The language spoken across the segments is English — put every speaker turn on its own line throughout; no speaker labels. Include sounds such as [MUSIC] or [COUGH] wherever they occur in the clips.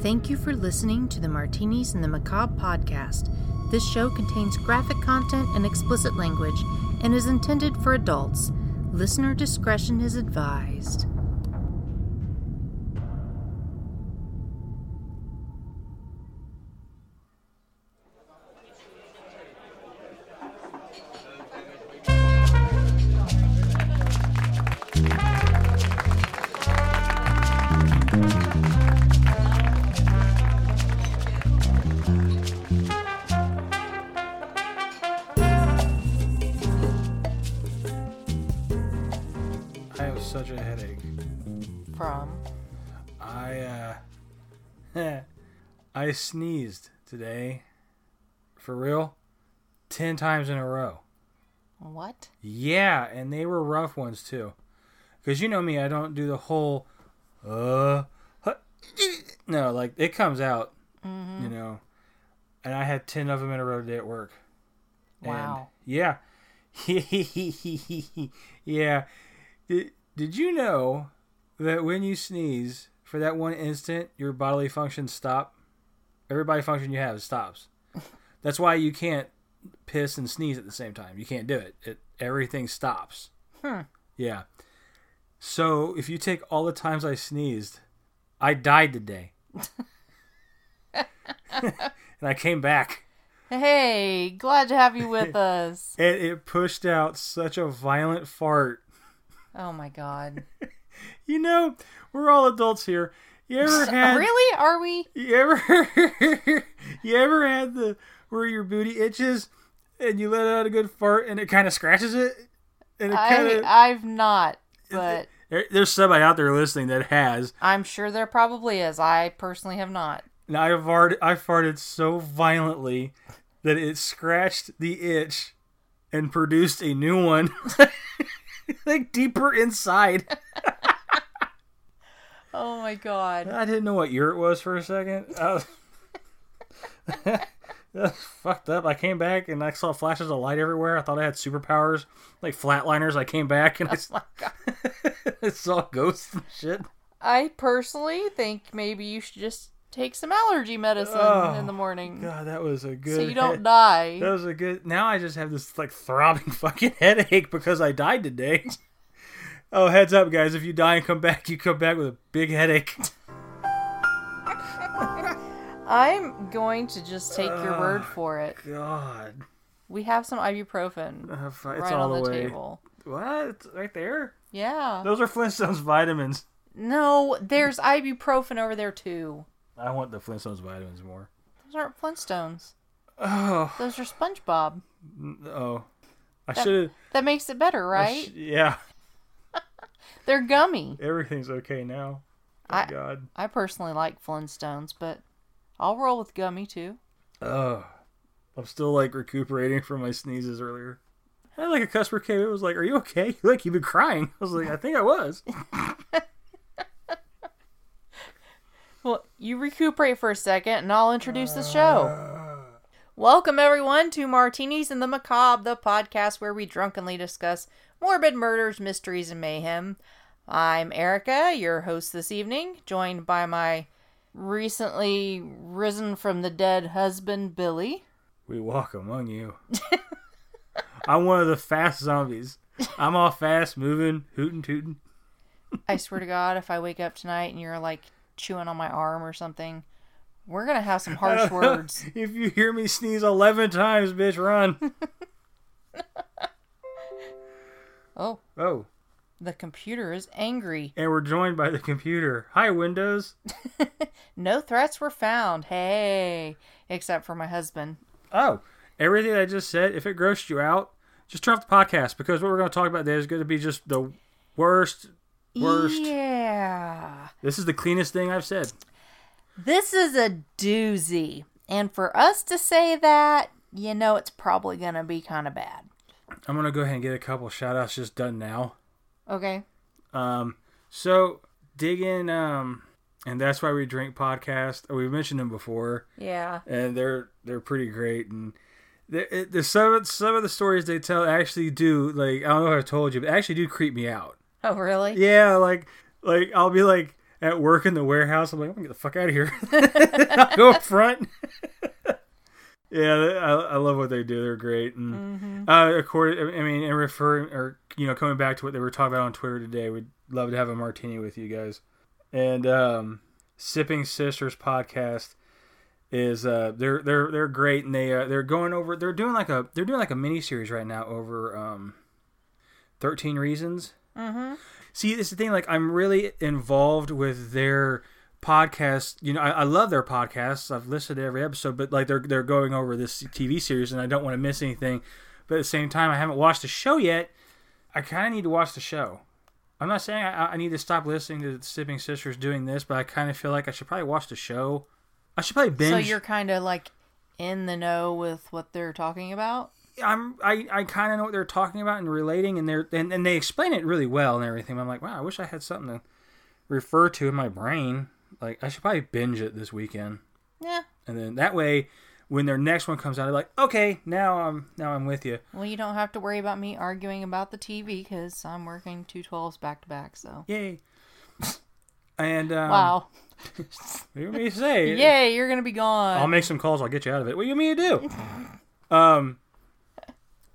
Thank you for listening to the Martinis and the Macabre podcast. This show contains graphic content and explicit language and is intended for adults. Listener discretion is advised.
I uh [LAUGHS] I sneezed today. For real? 10 times in a row.
what?
Yeah, and they were rough ones too. Cuz you know me, I don't do the whole uh huh, [LAUGHS] no, like it comes out, you know. And I had 10 of them in a row today at work. And
Wow.
yeah. [LAUGHS] yeah. Did, did you know that when you sneeze, for that one instant, your bodily functions stop? Every body function you have stops. [LAUGHS] That's why you can't piss and sneeze at the same time. You can't do it. It everything stops.
Hmm.
Yeah. So if you take all the times I sneezed, I died today. [LAUGHS] and I came back.
Hey, glad to have you [LAUGHS] with us.
And it pushed out such a violent fart.
Oh my god.
You know, we're all adults here. You ever [LAUGHS] had
really? Are we?
You ever [LAUGHS] you ever had the where your booty itches and you let out a good fart and it kind of scratches it and it kind
I I've not, but
there, there's somebody out there listening that has.
I'm sure there probably is. I personally have not.
Now I've farted, I farted so violently that it scratched the itch and produced a new one, [LAUGHS] like deeper inside.
Oh my god.
I didn't know what year it was for a second. I was, that was [LAUGHS] [LAUGHS] fucked up. I came back and I saw flashes of light everywhere. I thought I had superpowers, like flatliners. I came back and I,
Oh god. [LAUGHS]
I saw ghosts and shit.
I personally think maybe you should just take some allergy medicine
Oh,
in the morning
God, that was a good.
so you don't
head-
die.
That was a good. Now I just have this like throbbing fucking headache because I died today. Oh, heads up, guys! If you die and come back, [LAUGHS] you come back with a big headache. [LAUGHS]
I'm going to just take your word for it.
God,
We have some ibuprofen
Uh, it's
right
all
on
the
the
way.
table.
What? It's right there?
Yeah.
Those are Flintstones vitamins.
No, there's ibuprofen over there too.
I want the Flintstones vitamins more.
Those aren't Flintstones.
Oh,
Those are SpongeBob.
oh. I should have.
That makes it better, right?
yeah,
They're gummy.
everything's okay now.
I-
God.
I personally like Flintstones, but I'll roll with gummy too.
Oh, I'm still like recuperating from my sneezes earlier. I had like a customer came in and was like, "Are you okay? [LAUGHS] Like you've been crying." I was like, "I think I was." [LAUGHS]
Well, you recuperate for a second, and I'll introduce the show. Uh. Welcome, everyone, to Martinis and the Macabre, the podcast where we drunkenly discuss morbid murders, mysteries, and mayhem. I'm Erica, your host this evening, joined by my recently risen from the dead husband, Billy.
We walk among you. [LAUGHS] I'm one of the fast zombies. I'm all fast, moving, hooting, tooting.
I swear to God, if I wake up tonight and you're like chewing on my arm or something, we're gonna have some harsh [LAUGHS] words.
if you hear me sneeze 11 times, bitch, run. [LAUGHS]
Oh,
oh,
the computer is angry.
and we're joined by the computer. Hi, Windows. [LAUGHS]
No threats were found. Hey, except for my husband.
Oh, everything I just said, if it grossed you out, just turn off the podcast because what we're going to talk about today is going to be just the worst, worst.
Yeah.
This is the cleanest thing I've said.
This is a doozy. And for us to say that, you know it's probably going to be kind of bad.
I'm going to go ahead and get a couple shout outs just done now.
Okay.
Um, so dig in, um, and that's why we drink podcast. We've mentioned them before,
Yeah.
and they're they're pretty great. And the the some of- some of the stories they tell actually do like I don't know if I told you, but actually do creep me out.
Oh, really?
Yeah, like like I'll be like at work in the warehouse. I'm like, I'm gonna get the fuck out of here. [LAUGHS] I'll go up front. Yeah, I, I love what they do. They're great. And uh, according, I mean, and referring or you know, coming back to what they were talking about on Twitter today, we'd love to have a martini with you guys. And um, Sipping Sisters podcast is uh they're they're they're great and they uh, they're going over they're doing like a they're doing like a mini series right now over um 13 reasons
Mm-hmm.
See, this is the thing. Like, I'm really involved with their podcast. You know, I, I love their podcasts. I've listened to every episode, but like they're they're going over this TV series, and I don't want to miss anything. But at the same time, I haven't watched the show yet. I kind of need to watch the show. I'm not saying I, I need to stop listening to the Sipping Sisters doing this, but I kind of feel like I should probably watch the show. I should probably binge.
So you're kind of like in the know with what they're talking about?
I'm I, I kind of know what they're talking about and relating, and they're and, and they explain it really well and everything. I'm like, wow, I wish I had something to refer to in my brain. Like I should probably binge it this weekend,
Yeah.
and then that way, when their next one comes out, I'm like, okay, now I'm now I'm with you.
Well, you don't have to worry about me arguing about the TV because I'm working two twelves back to back. So,
Yay! And um,
wow. [LAUGHS]
what do you want me to say?
Yay, you're going to be gone.
I'll make some calls. I'll get you out of it. What do you mean me to do? [LAUGHS] um,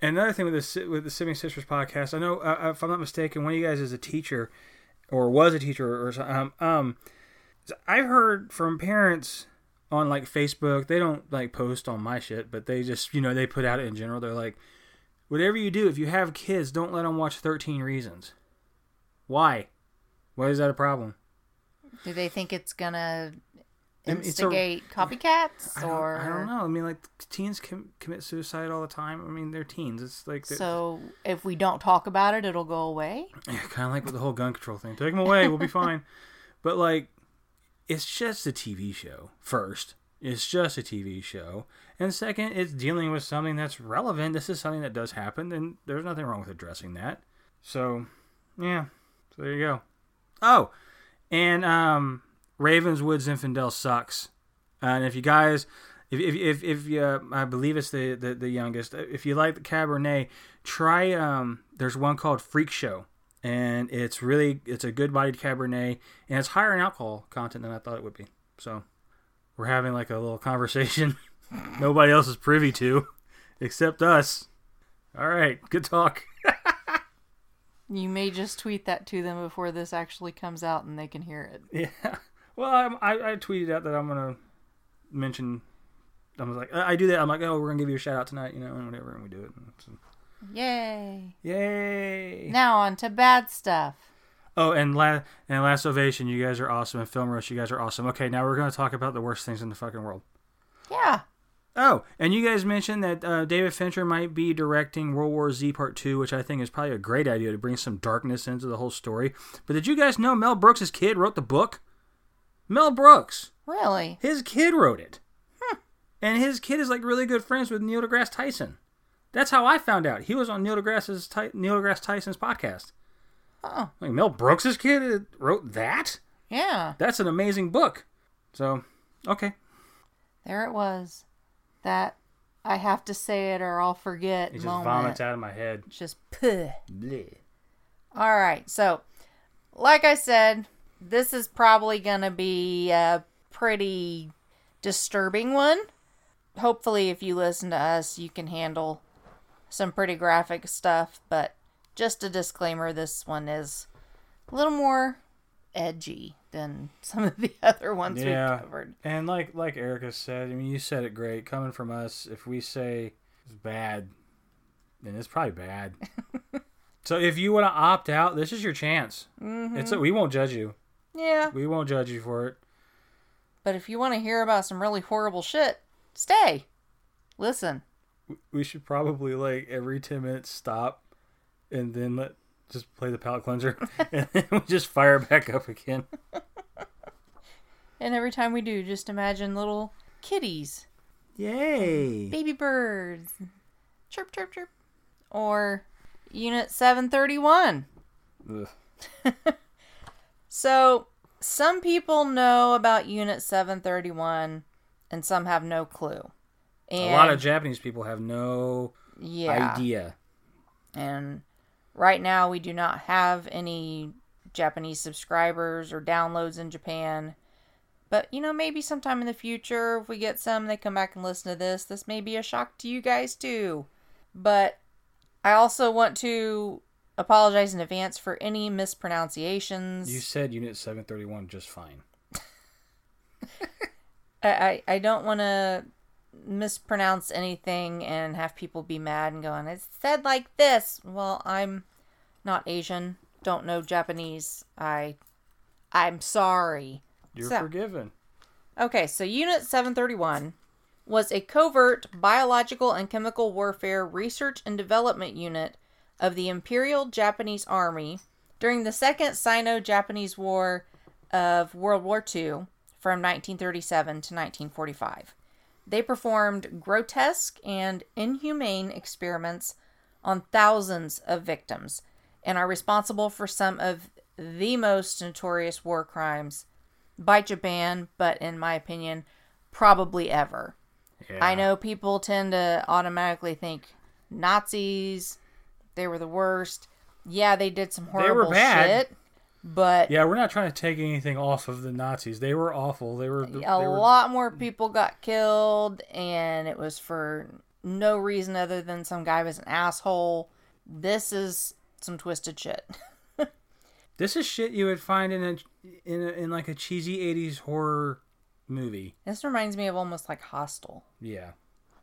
another thing with the Si- with the Sipping Sisters podcast, I know uh, if I'm not mistaken, one of you guys is a teacher or was a teacher or something. Um, um, I've heard from parents on like Facebook. They don't like post on my shit, but they just you know they put out it in general. They're like, whatever you do, if you have kids, don't let them watch Thirteen Reasons. Why? Why is that a problem?
Do they think it's
mean, it's a-
instigate copycats?
I
or
I don't know. I mean, like teens com- commit suicide all the time. I mean, they're teens. It's like they're-
So, if we don't talk about it, it'll go away? [LAUGHS]
yeah, kind of like with the whole gun control thing. Take them away, we'll be [LAUGHS] fine. But like, it's just a TV show. First, it's just a TV show, and second, it's dealing with something that's relevant. This is something that does happen, and there's nothing wrong with addressing that. So, yeah. So there you go. Oh, and um, Ravenswood Zinfandel sucks. And if you guys, if if if, if you, uh, I believe it's the, the the youngest. If you like the Cabernet, try um. There's one called Freak Show, and it's really it's a good bodied Cabernet, and it's higher in alcohol content than I thought it would be. So we're having like a little conversation [LAUGHS] nobody else is privy to, except us. All right, good talk. [LAUGHS]
You may just tweet that to them before this actually comes out and they can hear it.
Yeah. [LAUGHS] Well, I'm, I I tweeted out that I'm gonna mention. I was like, I I do that. I'm like, oh, we're gonna give you a shout out tonight, you know, and whatever, and we do it.
Yay.
yay!
Now on to bad stuff.
Oh, and la- and last ovation, you guys are awesome, and film roast, you guys are awesome. Okay, now we're gonna talk about the worst things in the fucking world.
Yeah.
Oh, and you guys mentioned that uh, David Fincher might be directing World War Z Part 2, which I think is probably a great idea to bring some darkness into the whole story. But did you guys know Mel Brooks' kid wrote the book? Mel Brooks.
Really?
His kid wrote it. And his kid is like really good friends with Neil deGrasse Tyson. That's how I found out. He was on Neil deGrasse's Neil deGrasse Tyson's podcast.
Oh.
Like Mel Brooks' kid wrote that?
Yeah.
That's an amazing book. So, okay.
There it was. That I have to say it or I'll forget
It just
moment.
vomits out of my head.
Just puh.
Bleh.
All right. So, like I said, this is probably going to be a pretty disturbing one. Hopefully, if you listen to us, you can handle some pretty graphic stuff. But just a disclaimer this one is a little more edgy than [LAUGHS] some of the other ones
Yeah.
we've covered.
And like like Erica said, I mean, you said it great. Coming from us, if we say it's bad, then it's probably bad. [LAUGHS] so if you want to opt out, this is your chance.
Mm-hmm.
It's we won't judge you.
Yeah.
We won't judge you for it.
But if you want to hear about some really horrible shit, stay. Listen.
We should probably like every ten minutes stop, and then let just play the palate cleanser, [LAUGHS] and then we just fire back up again.
And every time we do, just imagine little kitties,
Yay!
baby birds, chirp, chirp, chirp. Or Unit 731. [LAUGHS] So, some people know about Unit 731 and some have no clue. And
A lot of Japanese people have no
yeah.
idea.
And right now, we do not have any Japanese subscribers or downloads in Japan. But, you know, maybe sometime in the future, if we get some, they come back and listen to this, this may be a shock to you guys too. But I also want to apologize in advance for any mispronunciations.
You said Unit 731 just fine. [LAUGHS]
I, I, I don't want to mispronounce anything and have people be mad and going, it's said like this. Well, I'm not Asian, don't know Japanese. I, I'm sorry.
You're
So-
forgiven.
Okay, so Unit 731 was a covert biological and chemical warfare research and development unit of the Imperial Japanese Army during the Second Sino Japanese War of World War II from 1937 to 1945. They performed grotesque and inhumane experiments on thousands of victims and are responsible for some of the most notorious war crimes by Japan, but in my opinion, probably ever.
Yeah.
I know people tend to automatically think Nazis, they were the worst. Yeah, they did some horrible shit, but
Yeah, we're not trying to take anything off of the Nazis. They were awful. They were.
a
they were,
lot more people got killed, and it was for no reason other than some guy was an asshole. This is some twisted shit. [LAUGHS]
This is shit you would find in a in a, in like a cheesy '80s horror movie.
this reminds me of almost like Hostel.
Yeah.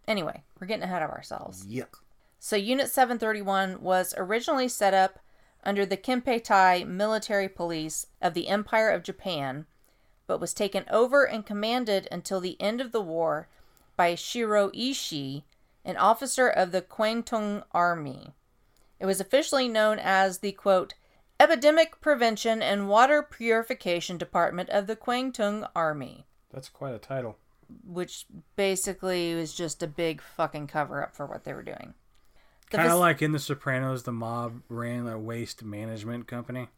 Anyway, we're getting ahead of ourselves.
Yuck.
So, Unit 731 was originally set up under the Kempeitai military police of the Empire of Japan, but was taken over and commanded until the end of the war by Shiro Ishii, an officer of the Kwantung Army. It was officially known as the quote, Epidemic Prevention and Water Purification Department of the Kwantung Army,
That's quite a title.
which basically was just a big fucking cover up for what they were doing.
Kind of
fac-
like in The Sopranos, the mob ran a waste management company.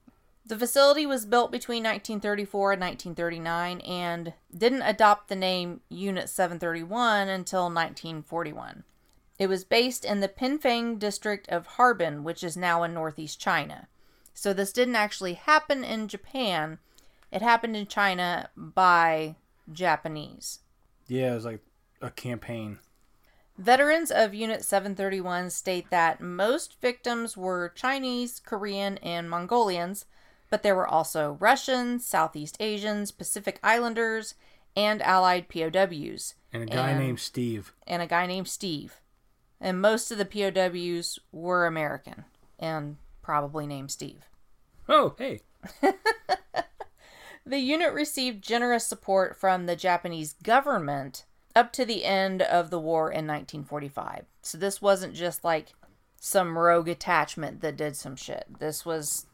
The facility was built between 1934 and 1939 and didn't adopt the name Unit 731 until 1941. It was based in the Pingfang district of Harbin, which is now in northeast China. So this didn't actually happen in Japan. It happened in China by Japanese.
Yeah, it was like a campaign.
Veterans of Unit 731 state that most victims were Chinese, Korean, and Mongolians, but there were also Russians, Southeast Asians, Pacific Islanders, and Allied POWs,
And a guy
And-
named Steve.
and a guy named Steve. And most of the POWs were American and probably named Steve.
Oh, hey. [LAUGHS]
The unit received generous support from the Japanese government up to the end of the war in 1945. So this wasn't just like some rogue attachment that did some shit. This was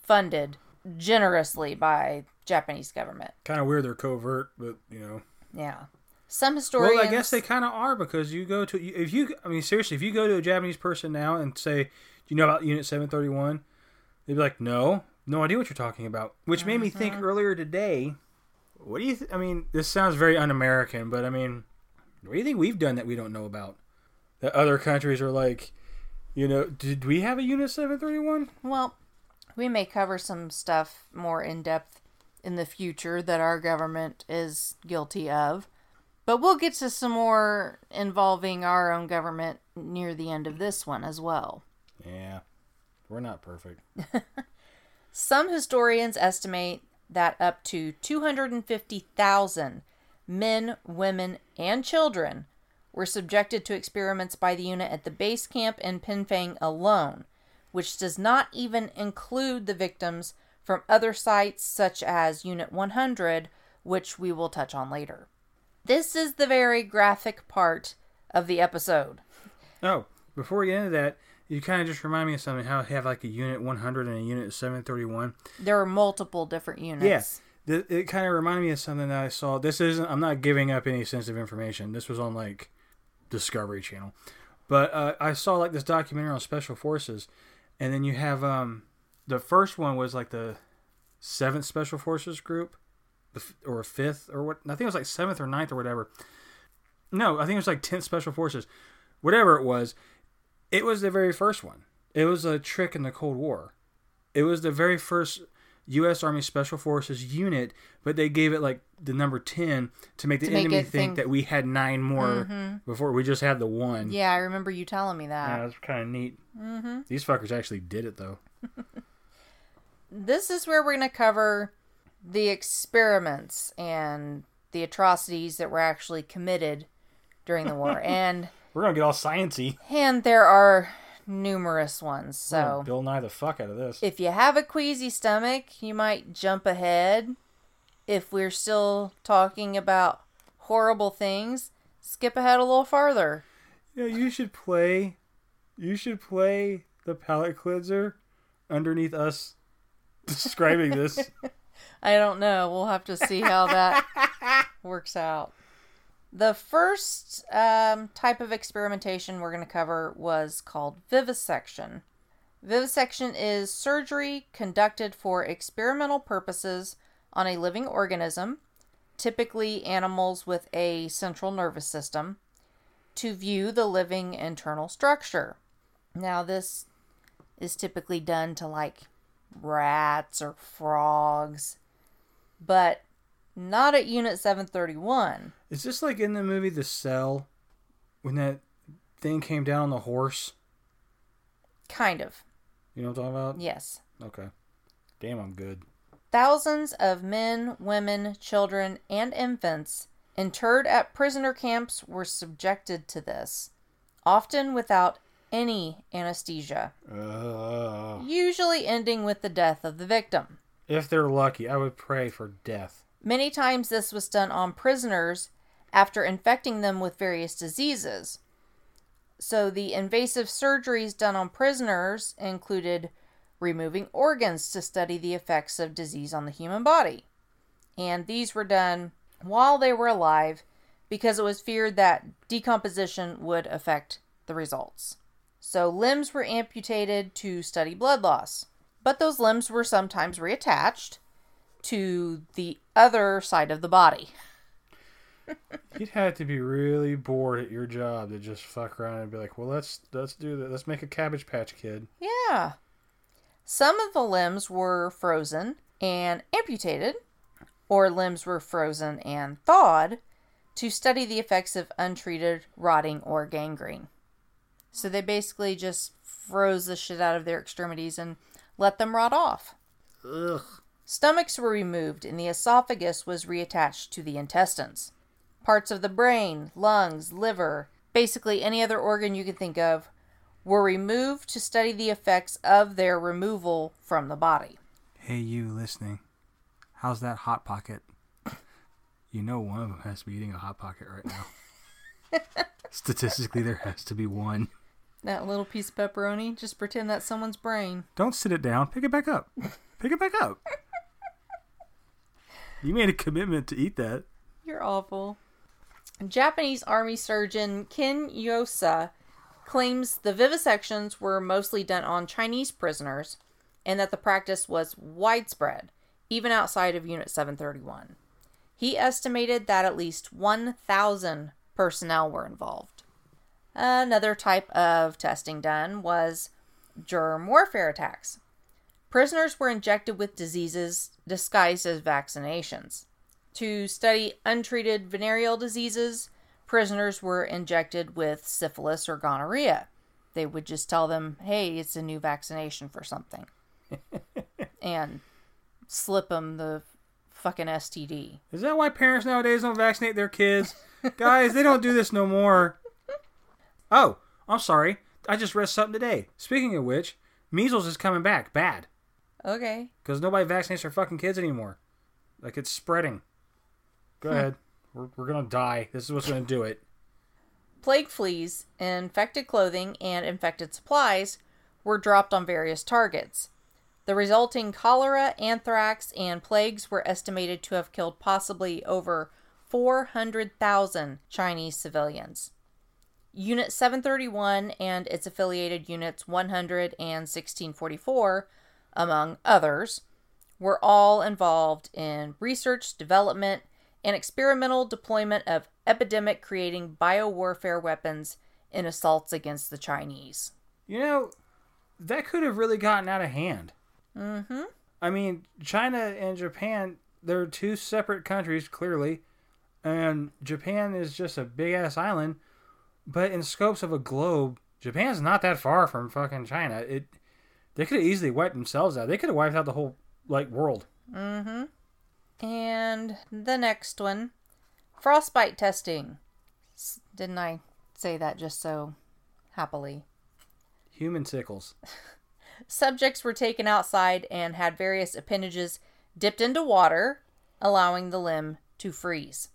funded generously by Japanese government.
Kind of weird they're covert, but you know.
Yeah. Some historians
Well, I guess they kind of are because you go to if you I mean seriously, if you go to a Japanese person now and say, "Do you know about Unit 731?" They'd be like, "No, no idea what you're talking about." Which made me think mm-hmm. earlier today. What do you? Th- I mean, this sounds very un-American, but I mean, what do you think we've done that we don't know about? That other countries are like, you know, did we have a Unit 731?
Well, we may cover some stuff more in depth in the future that our government is guilty of. But we'll get to some more involving our own government near the end of this one as well.
Yeah, we're not perfect. [LAUGHS]
Some historians estimate that up to 250,000 men, women, and children were subjected to experiments by the unit at the base camp in Pingfang alone, which does not even include the victims from other sites such as Unit 100, which we will touch on later. This is the very graphic part of the episode.
Oh, before we get into that, you kind of just remind me of something. How they have like a unit 100 and a unit 731.
There are multiple different units.
Yes. Yeah. It kind of reminded me of something that I saw. This isn't. I'm not giving up any sensitive information. This was on like Discovery Channel, but uh, I saw like this documentary on special forces, and then you have um the first one was like the seventh special forces group, or fifth or what? I think it was like seventh or ninth or whatever. No, I think it was like tenth special forces, whatever it was. It was the very first one. It was a trick in the Cold War. It was the very first U.S. Army Special Forces unit, but they gave it like the number ten to make the
To
enemy
it
think,
think-
that we had nine more before we just had the one.
Yeah, I remember you telling me that.
Yeah, that's kind of neat. Mm-hmm. These fuckers actually did it though. [LAUGHS]
This is where we're going to cover the experiments and the atrocities that were actually committed during the war. [LAUGHS] and
We're gonna get all sciency.
and there are numerous ones. So
Bill Nye the fuck out of this.
if you have a queasy stomach, you might jump ahead. If we're still talking about horrible things, skip ahead a little farther.
Yeah, you should play. You should play the palate cleanser underneath us describing this. [LAUGHS]
I don't know. We'll have to see how that [LAUGHS] works out. The first um, type of experimentation we're going to cover was called vivisection. Vivisection is surgery conducted for experimental purposes on a living organism, typically animals with a central nervous system, to view the living internal structure. Now, this is typically done to like rats or frogs, but not at Unit 731.
Is this like in the movie The Cell when that thing came down on the horse?
Kind of,
You know what I'm talking about?
yes.
Okay. Damn, I'm good.
Thousands of men, women, children, and infants interred at prisoner camps were subjected to this, often without any anesthesia,
Uh,
usually ending with the death of the victim.
if they're lucky, I would pray for death.
Many times this was done on prisoners after infecting them with various diseases. So the invasive surgeries done on prisoners included removing organs to study the effects of disease on the human body. And these were done while they were alive because it was feared that decomposition would affect the results. So limbs were amputated to study blood loss, but those limbs were sometimes reattached to the other side of the body. [LAUGHS]
You'd have to be really bored at your job to just fuck around and be like, "Well, let's let's do that. Let's make a Cabbage Patch Kid."
Yeah. Some of the limbs were frozen and amputated, or limbs were frozen and thawed to study the effects of untreated rotting or gangrene. So they basically just froze the shit out of their extremities and let them rot off.
Ugh.
Stomachs were removed and the esophagus was reattached to the intestines. Parts of the brain, lungs, liver, basically any other organ you can think of, were removed to study the effects of their removal from the body.
Hey, you listening? How's that hot pocket? [COUGHS] You know, one of them has to be eating a hot pocket right now. [LAUGHS] Statistically, there has to be one.
That little piece of pepperoni, just pretend that's someone's brain.
Don't sit it down. Pick it back up. Pick it back up. [LAUGHS] You made a commitment to eat that.
You're awful. Japanese army surgeon Ken Yuasa claims the vivisections were mostly done on Chinese prisoners and that the practice was widespread, even outside of Unit 731. He estimated that at least 1,000 personnel were involved. Another type of testing done was germ warfare attacks. Prisoners were injected with diseases disguised as vaccinations. To study untreated venereal diseases, prisoners were injected with syphilis or gonorrhea. They would just tell them, hey, it's a new vaccination for something. [LAUGHS] and slip them the fucking STD.
Is that why parents nowadays don't vaccinate their kids? Guys, they don't do this no more. Oh, I'm sorry. I just read something today. Speaking of which, measles is coming back bad
Okay.
because nobody vaccinates their fucking kids anymore. Like it's spreading. Go hmm. ahead. We're, we're gonna die. This is what's gonna do it.
Plague fleas, infected clothing, and infected supplies were dropped on various targets. The resulting cholera, anthrax, and plagues were estimated to have killed possibly over 400,000 Chinese civilians. Unit 731 and its affiliated units 100 and 1644, among others, were all involved in research, development, and experimental deployment of epidemic creating biowarfare weapons in assaults against the Chinese.
You know, that could have really gotten out of hand.
Mm-hmm.
I mean, China and Japan, they're two separate countries, clearly. And Japan is just a big ass island. But in scopes of a globe, Japan's not that far from fucking China. It they could have easily wiped themselves out. They could have wiped out the whole like world.
Mm-hmm. And the next one, frostbite testing. S- Didn't I say that just so happily?
Human sickles. [LAUGHS]
Subjects were taken outside and had various appendages dipped into water, allowing the limb to freeze.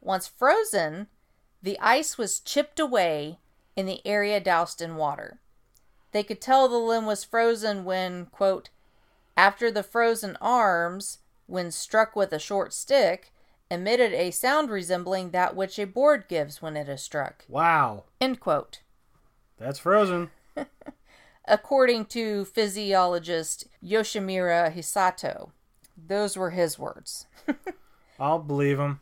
Once frozen, the ice was chipped away in the area doused in water. They could tell the limb was frozen when, quote, after the frozen arms, when struck with a short stick, emitted a sound resembling that which a board gives when it is struck.
Wow.
End quote.
That's frozen. [LAUGHS]
According to physiologist Yoshimura Hisato. Those were his words. [LAUGHS]
I'll believe him.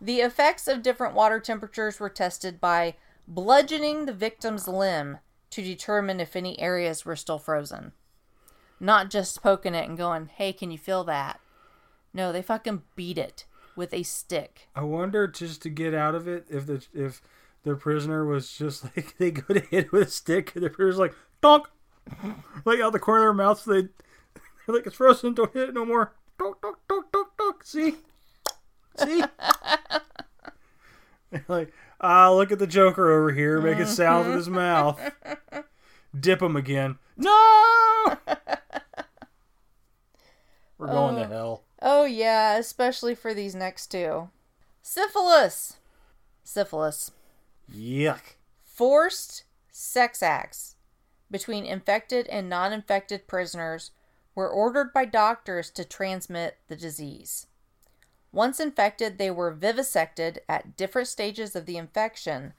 The effects of different water temperatures were tested by bludgeoning the victim's limb to determine if any areas were still frozen. Not just poking it and going, hey, can you feel that? No, they fucking beat it with a stick.
I wonder just to get out of it if the if the prisoner was just [LAUGHS] like they go to hit with a stick and the prisoner's like donk [LAUGHS] like out the corner of their mouth so they [LAUGHS] they're like it's frozen don't hit it no more donk donk donk donk donk see see like ah look at the Joker over here making sounds with his mouth [LAUGHS] dip him again no [LAUGHS] we're going to hell
Oh, yeah, especially for these next two. Syphilis. Syphilis.
yuck
Forced sex acts between infected and non infected prisoners were ordered by doctors to transmit the disease. Once infected, they were vivisected at different stages of the infection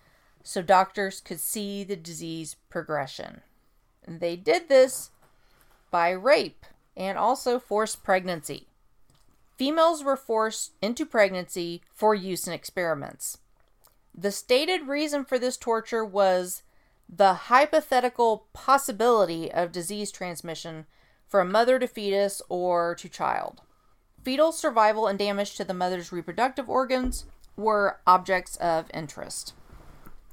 so doctors could see the disease progression. They did this by rape and also forced pregnancy. Females were forced into pregnancy for use in experiments. The stated reason for this torture was the hypothetical possibility of disease transmission from mother to fetus or to child. Fetal survival and damage to the mother's reproductive organs were objects of interest.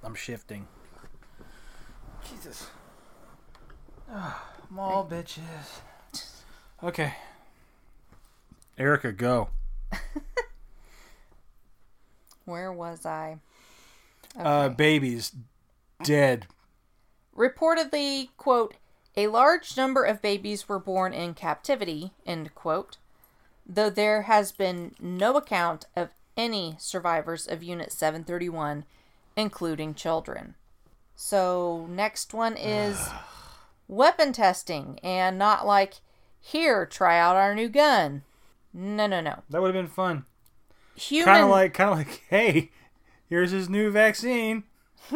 I'm shifting. Jesus. [SIGHS] Mall bitches. Okay. Erica, go. [LAUGHS]
Where was I?
Uh, babies dead.
Reportedly, quote, a large number of babies were born in captivity, end quote, though there has been no account of any survivors of Unit 731, including children. So, next one is weapon testing, and not like, here, try out our new gun. No, no, no.
That would have been fun.
Human.
Kind of like, kind of like, [LAUGHS] hey, here's his new vaccine. [LAUGHS]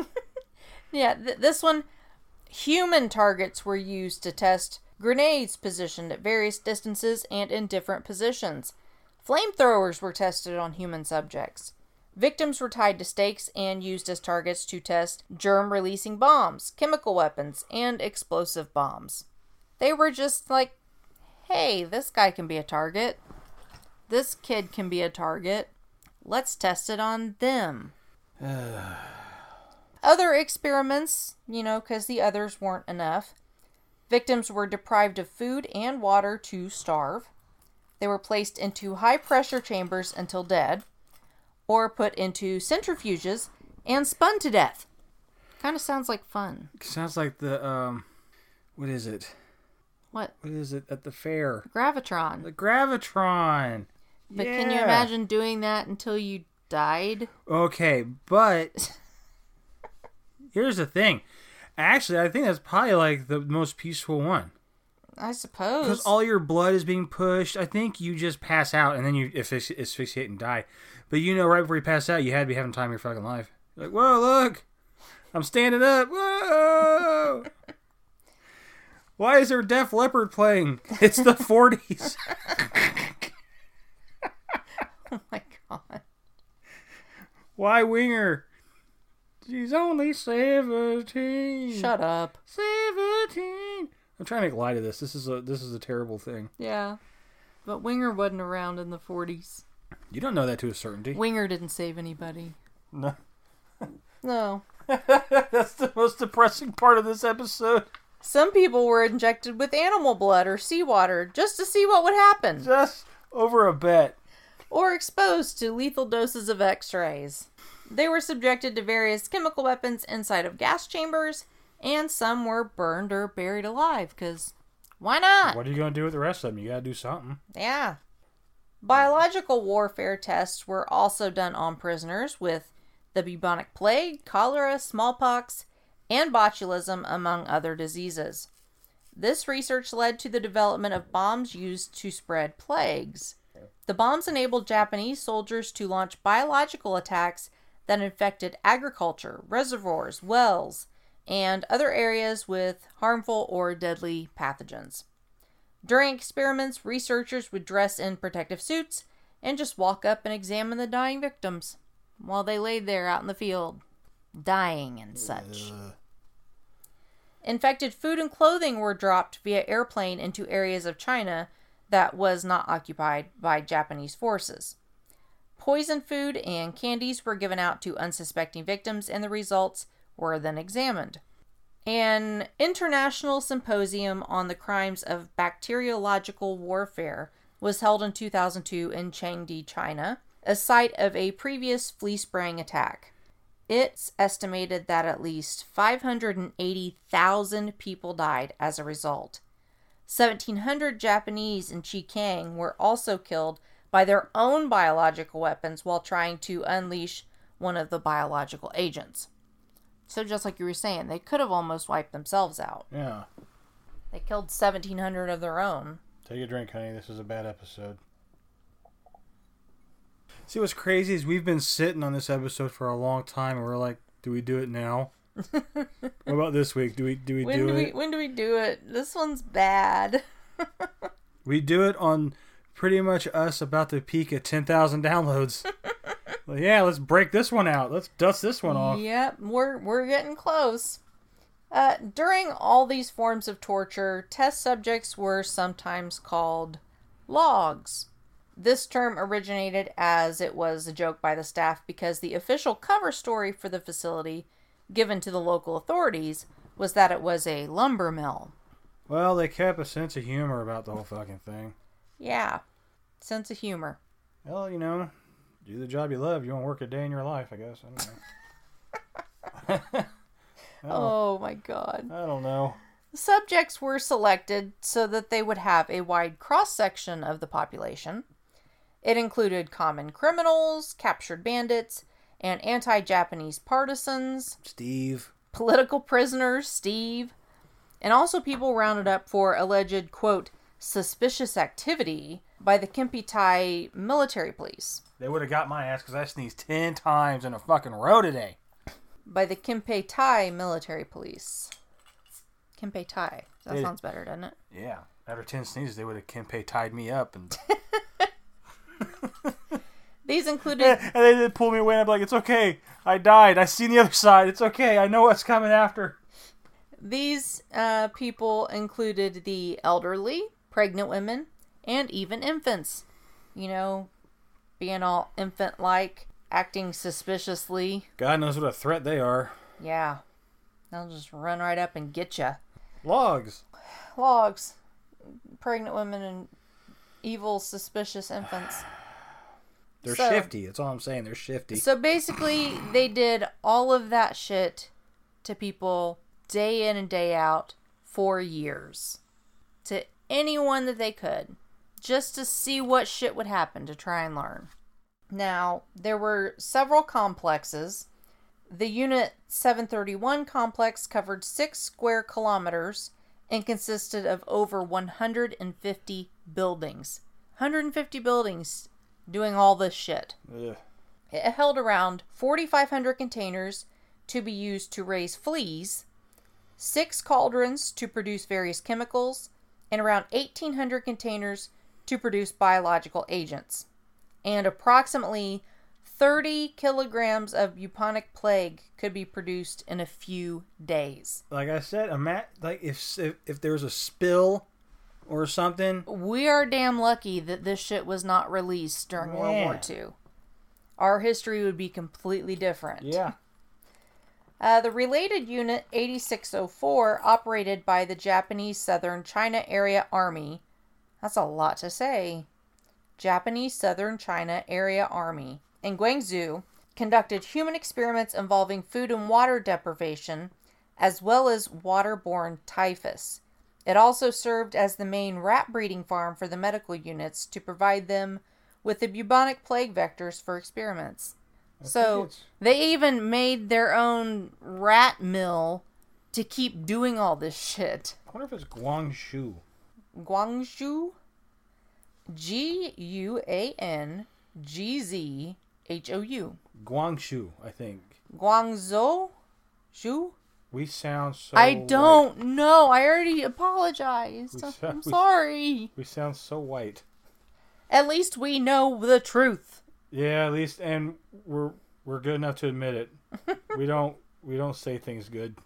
Yeah, th- this one, human targets were used to test grenades positioned at various distances and in different positions. Flamethrowers were tested on human subjects. Victims were tied to stakes and used as targets to test germ releasing bombs, chemical weapons, and explosive bombs. They were just like, hey, this guy can be a target. This kid can be a target. Let's test it on them. [SIGHS] Other experiments, you know, because the others weren't enough. Victims were deprived of food and water to starve. They were placed into high pressure chambers until dead, or put into centrifuges and spun to death. Kind of sounds like fun.
Sounds like the um, what is it?
What?
What is it at the fair?
Gravitron.
The gravitron.
But can you imagine doing that until you died?
Okay, but [LAUGHS] Here's the thing. Actually, I think that's probably like the most peaceful one.
I suppose.
Because all your blood is being pushed. I think you just pass out and then you asphyxi- asphyxiate and die. But you know, right before you pass out, you had to be having time of your fucking life. Like, whoa, look! I'm standing up. Whoa! [LAUGHS] Why is there Def Leppard playing? It's the [LAUGHS] 40s. [LAUGHS]
oh my god.
Why Winger? She's only 17.
Shut up.
17. I'm trying to make light of this. This is a this is a terrible thing.
Yeah. But Winger wasn't around in the 40s.
You don't know that to a certainty.
Winger didn't save anybody.
No.
No. [LAUGHS]
That's the most depressing part of this episode.
Some people were injected with animal blood or seawater just to see what would happen,
Just over a bet.
or exposed to lethal doses of x rays. They were subjected to various chemical weapons inside of gas chambers, and some were burned or buried alive, because why not?
What are you going to do with the rest of them? You got to do something.
Yeah. Biological warfare tests were also done on prisoners with the bubonic plague, cholera, smallpox, and botulism, among other diseases. This research led to the development of bombs used to spread plagues. The bombs enabled Japanese soldiers to launch biological attacks that infected agriculture, reservoirs, wells, and other areas with harmful or deadly pathogens. During experiments, researchers would dress in protective suits and just walk up and examine the dying victims while they laid there out in the field, dying and such. Infected food and clothing were dropped via airplane into areas of China that was not occupied by Japanese forces. Poison food and candies were given out to unsuspecting victims, and the results were then examined. An international symposium on the crimes of bacteriological warfare was held in 2002 in Changde, China, a site of a previous flea spraying attack. It's estimated that at least 580,000 people died as a result. 1,700 Japanese in Chekiang were also killed by their own biological weapons while trying to unleash one of the biological agents. So, just like you were saying, they could have almost wiped themselves out.
Yeah.
They killed 1,700 of their own.
Take a drink, honey. This is a bad episode. See, what's crazy is we've been sitting on this episode for a long time, and we're like, do we do it now? [LAUGHS] what about this week? Do we do we
When
do
do we
it?
when do we do it? This one's bad. [LAUGHS]
We do it on pretty much us about to peak at ten thousand downloads. [LAUGHS] well, yeah, let's break this one out. Let's dust this one off.
Yep, we're we're getting close. Uh, during all these forms of torture, test subjects were sometimes called logs. This term originated as it was a joke by the staff because the official cover story for the facility, given to the local authorities, was that it was a lumber mill.
Well, they kept a sense of humor about the whole fucking thing.
Yeah, sense of humor.
Well, you know, do the job you love. You won't work a day in your life, I guess. I don't know. [LAUGHS]
Oh my god.
I don't know.
Subjects were selected so that they would have a wide cross section of the population. It included common criminals, captured bandits, and anti Japanese partisans,
Steve.
political prisoners, Steve, and also people rounded up for alleged, quote, suspicious activity by the Kempitai military police.
They would have got my ass because I sneezed ten times in a fucking row today.
By the Kempitai military police. Kempitai. That
They-
sounds better, doesn't it?
Yeah. After ten sneezes, they would have Kempe tied me up and [LAUGHS]
These included [LAUGHS]
and they did pull me away. And I'm like, it's okay. I died. I seen the other side. It's okay. I know what's coming after.
These uh, people included the elderly, pregnant women, and even infants. You know, being all infant like, acting suspiciously.
God knows what a threat they are.
Yeah. They'll just run right up and get you.
Logs.
Logs, pregnant women, and evil, suspicious infants. [SIGHS]
They're
So-
shifty. That's all I'm saying. They're shifty.
So basically, they did all of that shit to people day in and day out for years. To anyone that they could. Just to see what shit would happen to try and learn. Now, there were several complexes The Unit 731 complex covered six square kilometers and consisted of over 150 buildings. 150 buildings doing all this shit.
Ugh.
It held around 4,500 containers to be used to raise fleas, six cauldrons to produce various chemicals, and around 1,800 containers to produce biological agents. And approximately 30 kilograms of bubonic plague could be produced in a few days.
Like I said, a mat like if if, if there was a spill or something,
We are damn lucky that this shit was not released during World War. II. Our history would be completely different.
yeah.
Uh, the related unit 8604, operated by the Japanese Southern China Area Army, that's a lot to say. Japanese Southern China Area Army in Guangzhou conducted human experiments involving food and water deprivation, as well as waterborne typhus. It also served as the main rat breeding farm for the medical units to provide them with the bubonic plague vectors for experiments. So they even made their own rat mill to keep doing all this shit.
I wonder if it's Guangzhou.
Guangzhou, G U A N G Z H O U.
Guangzhou, I think.
Guangzhou, Zhou.
We sound so.
I don't know. I already apologized.
We sound-
I'm
we-
sorry.
We sound so white.
At least we know the truth.
Yeah, at least, and we're we're good enough to admit it. [LAUGHS] we don't we don't say things good.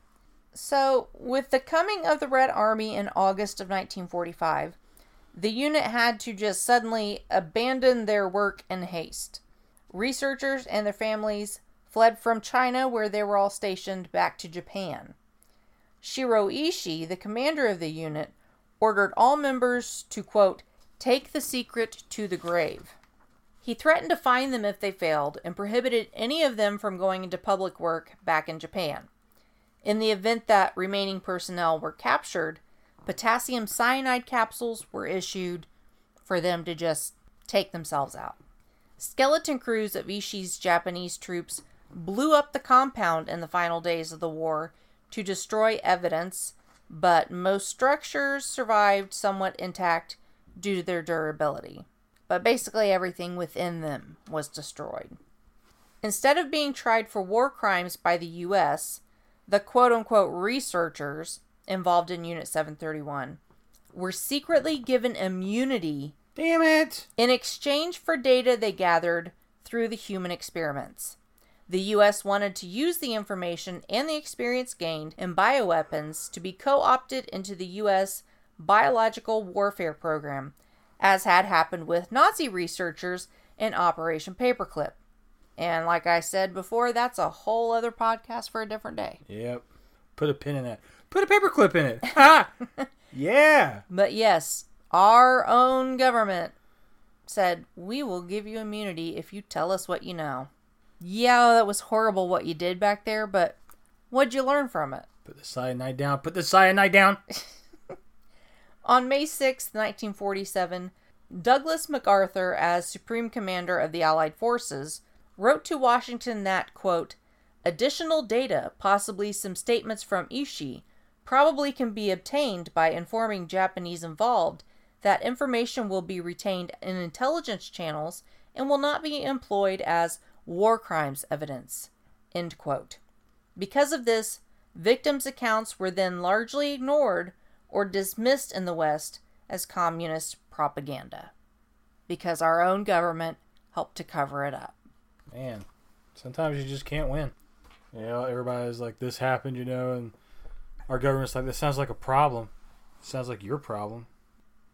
So, with the coming of the Red Army in August of 1945, the unit had to just suddenly abandon their work in haste. Researchers and their families fled from China, where they were all stationed, back to Japan. Shiro Ishii, the commander of the unit, ordered all members to, quote, take the secret to the grave. He threatened to fine them if they failed and prohibited any of them from going into public work back in Japan. In the event that remaining personnel were captured, potassium cyanide capsules were issued for them to just take themselves out. Skeleton crews of Ishii's Japanese troops blew up the compound in the final days of the war to destroy evidence, but most structures survived somewhat intact due to their durability. But basically, everything within them was destroyed. Instead of being tried for war crimes by the U.S., the quote unquote researchers involved in Unit 731 were secretly given immunity
Damn it!
in exchange for data they gathered through the human experiments. The U.S. wanted to use the information and the experience gained in bioweapons to be co opted into the U.S. biological warfare program, as had happened with Nazi researchers in Operation Paperclip. And like I said before, that's a whole other podcast for a different day.
Yep. Put a pin in that. Put a paperclip in it. Ha! [LAUGHS] yeah.
But yes, our own government said, We will give you immunity if you tell us what you know. Yeah, that was horrible what you did back there, but what'd you learn from it?
Put the cyanide down. Put the cyanide down. [LAUGHS]
On May 6, 1947, Douglas MacArthur, as Supreme Commander of the Allied Forces, wrote to Washington that, quote, additional data, possibly some statements from Ishii, probably can be obtained by informing Japanese involved that information will be retained in intelligence channels and will not be employed as war crimes evidence. End quote. Because of this, victims' accounts were then largely ignored or dismissed in the West as communist propaganda. Because our own government helped to cover it up.
Man, sometimes you just can't win. You know, everybody's like, this happened, you know, and our government's like, this sounds like a problem. Sounds like your problem.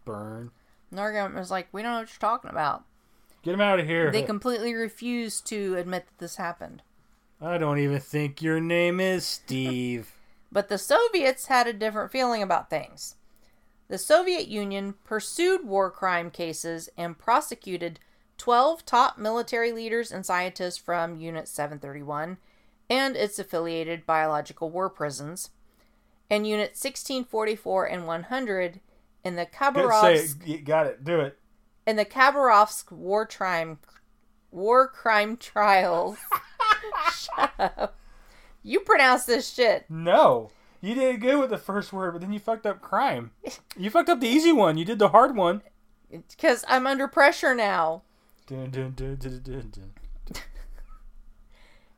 Burn.
And our government was like, we don't know what you're talking about.
Get him out of here.
They completely refused to admit that this happened.
I don't even think your name is Steve.
But the Soviets had a different feeling about things. The Soviet Union pursued war crime cases and prosecuted 12 top military leaders and scientists from Unit 731 and its affiliated biological war prisons, and Unit 1644 and 100 in the Khabarovsk
it. Got it. Do it.
in the Khabarovsk war crime war crime trials. [LAUGHS] Shut up. You pronounce this shit.
No. You did good with the first word, but then you fucked up crime. [LAUGHS] You fucked up the easy one. You did the hard one.
Because I'm under pressure now.
Dun, dun, dun,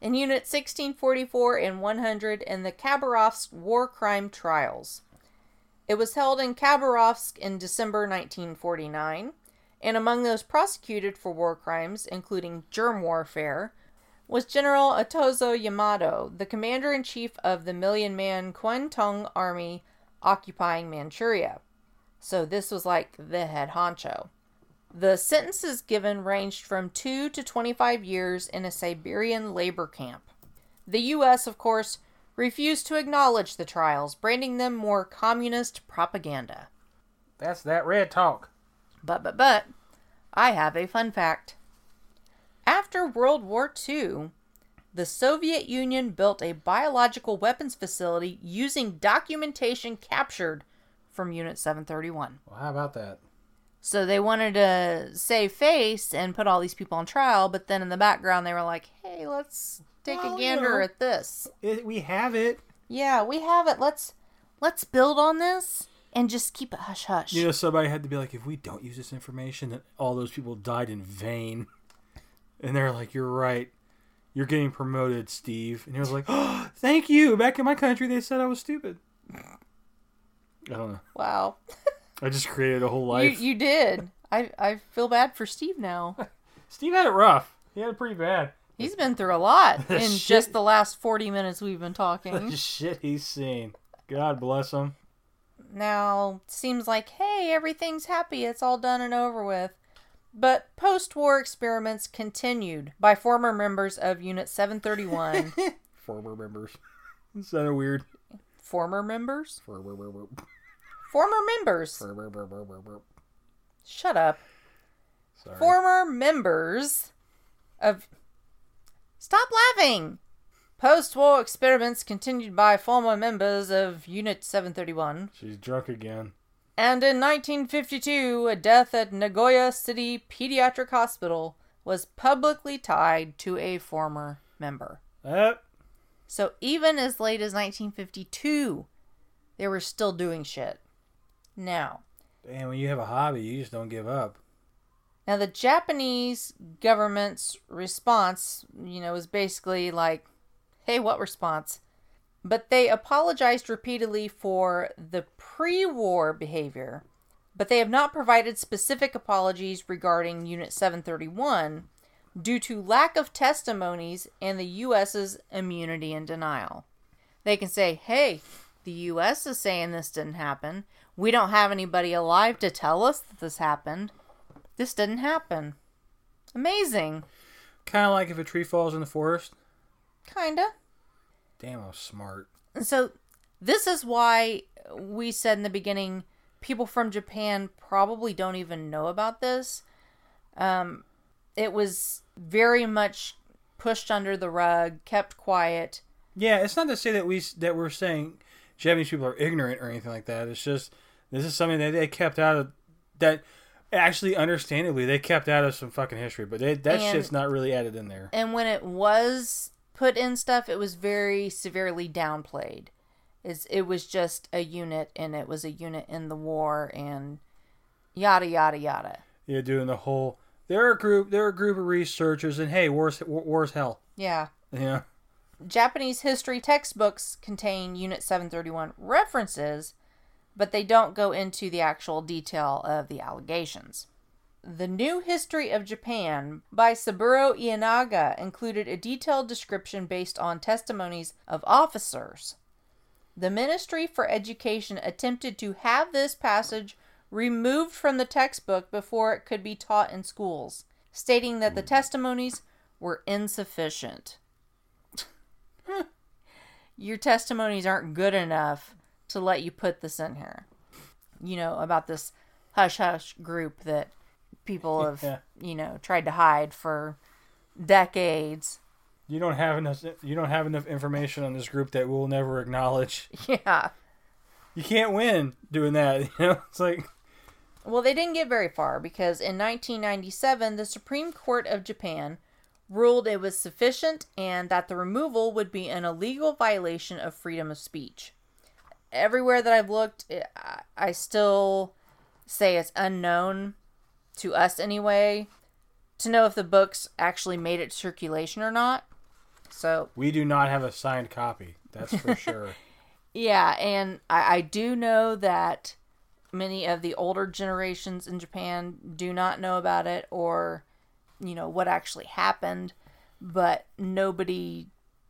in Unit 1644 and 100 in the Khabarovsk war crime trials. It was held in Khabarovsk in December 1949, and among those prosecuted for war crimes, including germ warfare, was General Otozo Yamada, the commander in chief of the million man Kwantung army occupying Manchuria. So this was like the head honcho. The sentences given ranged from 2 to 25 years in a Siberian labor camp. The U.S., of course, refused to acknowledge the trials, branding them more communist propaganda.
That's that red talk.
But, but, but, I have a fun fact. After World War II, the Soviet Union built a biological weapons facility using documentation captured from Unit 731.
Well, how about that?
So they wanted to save face and put all these people on trial, but then in the background they were like, "Hey, let's take
Well,
a
you
gander
know.
at this.
It, we have it.
Yeah, we have it. Let's let's build on this and just keep it hush hush."
You know, somebody had to be like, if we don't use this information, then all those people died in vain. And they're like, you're right. You're getting promoted, Steve. And he was like, oh, thank you. Back in my country, they said I was stupid. I don't know.
wow,
I just created a whole life.
you did. I I feel bad for Steve now. [LAUGHS]
Steve had it rough. He had it pretty bad.
He's been through a lot [LAUGHS] in
shit-
just the last forty minutes we've been talking.
The [LAUGHS] shit he's seen. God bless him.
now seems like hey everything's happy it's all done and over with but post-war experiments continued by former members of unit 731 [LAUGHS]
Former members. It sounded weird.
former members
Former
former members shut up
Sorry.
former members of stop laughing post-war experiments continued by former members of unit 731
She's drunk again.
And in 1952, a death at Nagoya City Pediatric Hospital was publicly tied to a former member.
Uh,
So even as late as 1952, they were still doing shit. Now,
And when you have a hobby, you just don't give up.
now the Japanese government's response, you know, was basically like, "Hey, what response?" But they apologized repeatedly for the pre-war behavior, but they have not provided specific apologies regarding Unit 731 due to lack of testimonies and the US's immunity and denial. They can say, "Hey, the US is saying this didn't happen. We don't have anybody alive to tell us that this happened. This didn't happen." Amazing.
Kind of like if a tree falls in the forest.
Kinda.
Damn, I'm smart.
And so this is why we said in the beginning people from Japan probably don't even know about this. Um, it was very much pushed under the rug, kept quiet.
Yeah, it's not to say that we that we're saying Japanese people are ignorant or anything like that. It's just this is something that they kept out of that. Actually, understandably, they kept out of some fucking history, but they, that
And-
shit's not really added in there.
And when it was put in stuff, it was very severely downplayed. Is it was just a unit, and it was a unit in the war, and yada yada yada.
Yeah, doing the whole they're a group, they're a group of researchers, and hey, war's war's hell.
Yeah.
Yeah.
Japanese history textbooks contain Unit 731 references, but they don't go into the actual detail of the allegations. The New History of Japan by Saburo Ienaga included a detailed description based on testimonies of officers. The Ministry for Education attempted to have this passage removed from the textbook before it could be taught in schools, stating that the hmm. testimonies were insufficient [LAUGHS] your testimonies aren't good enough to let you put this in here. You know, about this hush hush group that people have,
Yeah.
you know, tried to hide for decades.
you don't have enough. You don't have enough information on this group that we'll never acknowledge. [LAUGHS]
Yeah.
You can't win doing that. [LAUGHS] You know, it's like
Well, they didn't get very far because in 1997, the Supreme Court of Japan ruled it was sufficient and that the removal would be an illegal violation of freedom of speech. Everywhere that I've looked, I, I still say it's unknown to us anyway to know if the books actually made it to circulation or not. So,
We do not have a signed copy. That's for [LAUGHS] sure.
yeah, and I, I do know that many of the older generations in Japan do not know about it or, you know, what actually happened, but nobody,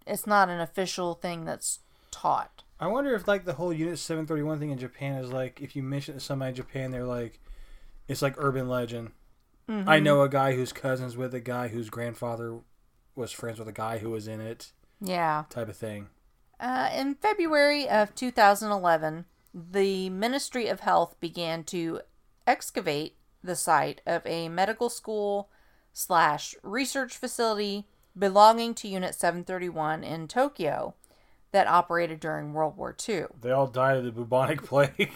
it's not an official thing that's taught.
I wonder if like the whole Unit 731 thing in Japan is like if you mention it to somebody in Japan, they're like, it's like urban legend. I know a guy whose cousin's with a guy whose grandfather was friends with a guy who was in it,
Yeah.
type of thing.
Uh, in February of 2011, the Ministry of Health began to excavate the site of a medical school slash research facility belonging to Unit 731 in Tokyo that operated during World War II.
They all died of the bubonic [LAUGHS] plague.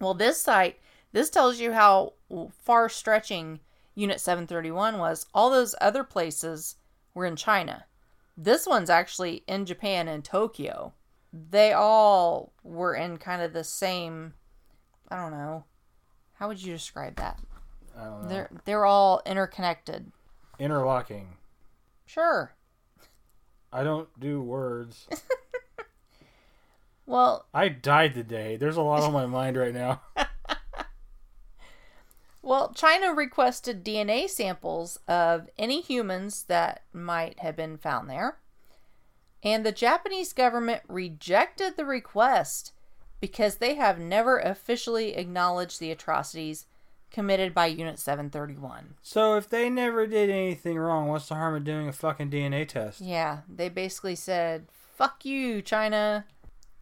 Well, this site, this tells you how far stretching Unit 731 was. All those other places were in China. This one's actually in Japan in Tokyo. They all were in kind of the same I don't know. How would you describe that?
I don't know.
They're they're all interconnected.
Interlocking.
Sure.
I don't do words. [LAUGHS]
Well,
I died today. There's a lot on my mind right now. [LAUGHS]
Well, China requested DNA samples of any humans that might have been found there. And the Japanese government rejected the request because they have never officially acknowledged the atrocities committed by Unit 731.
So if they never did anything wrong, what's the harm of doing a fucking DNA test?
Yeah, they basically said, fuck you, China,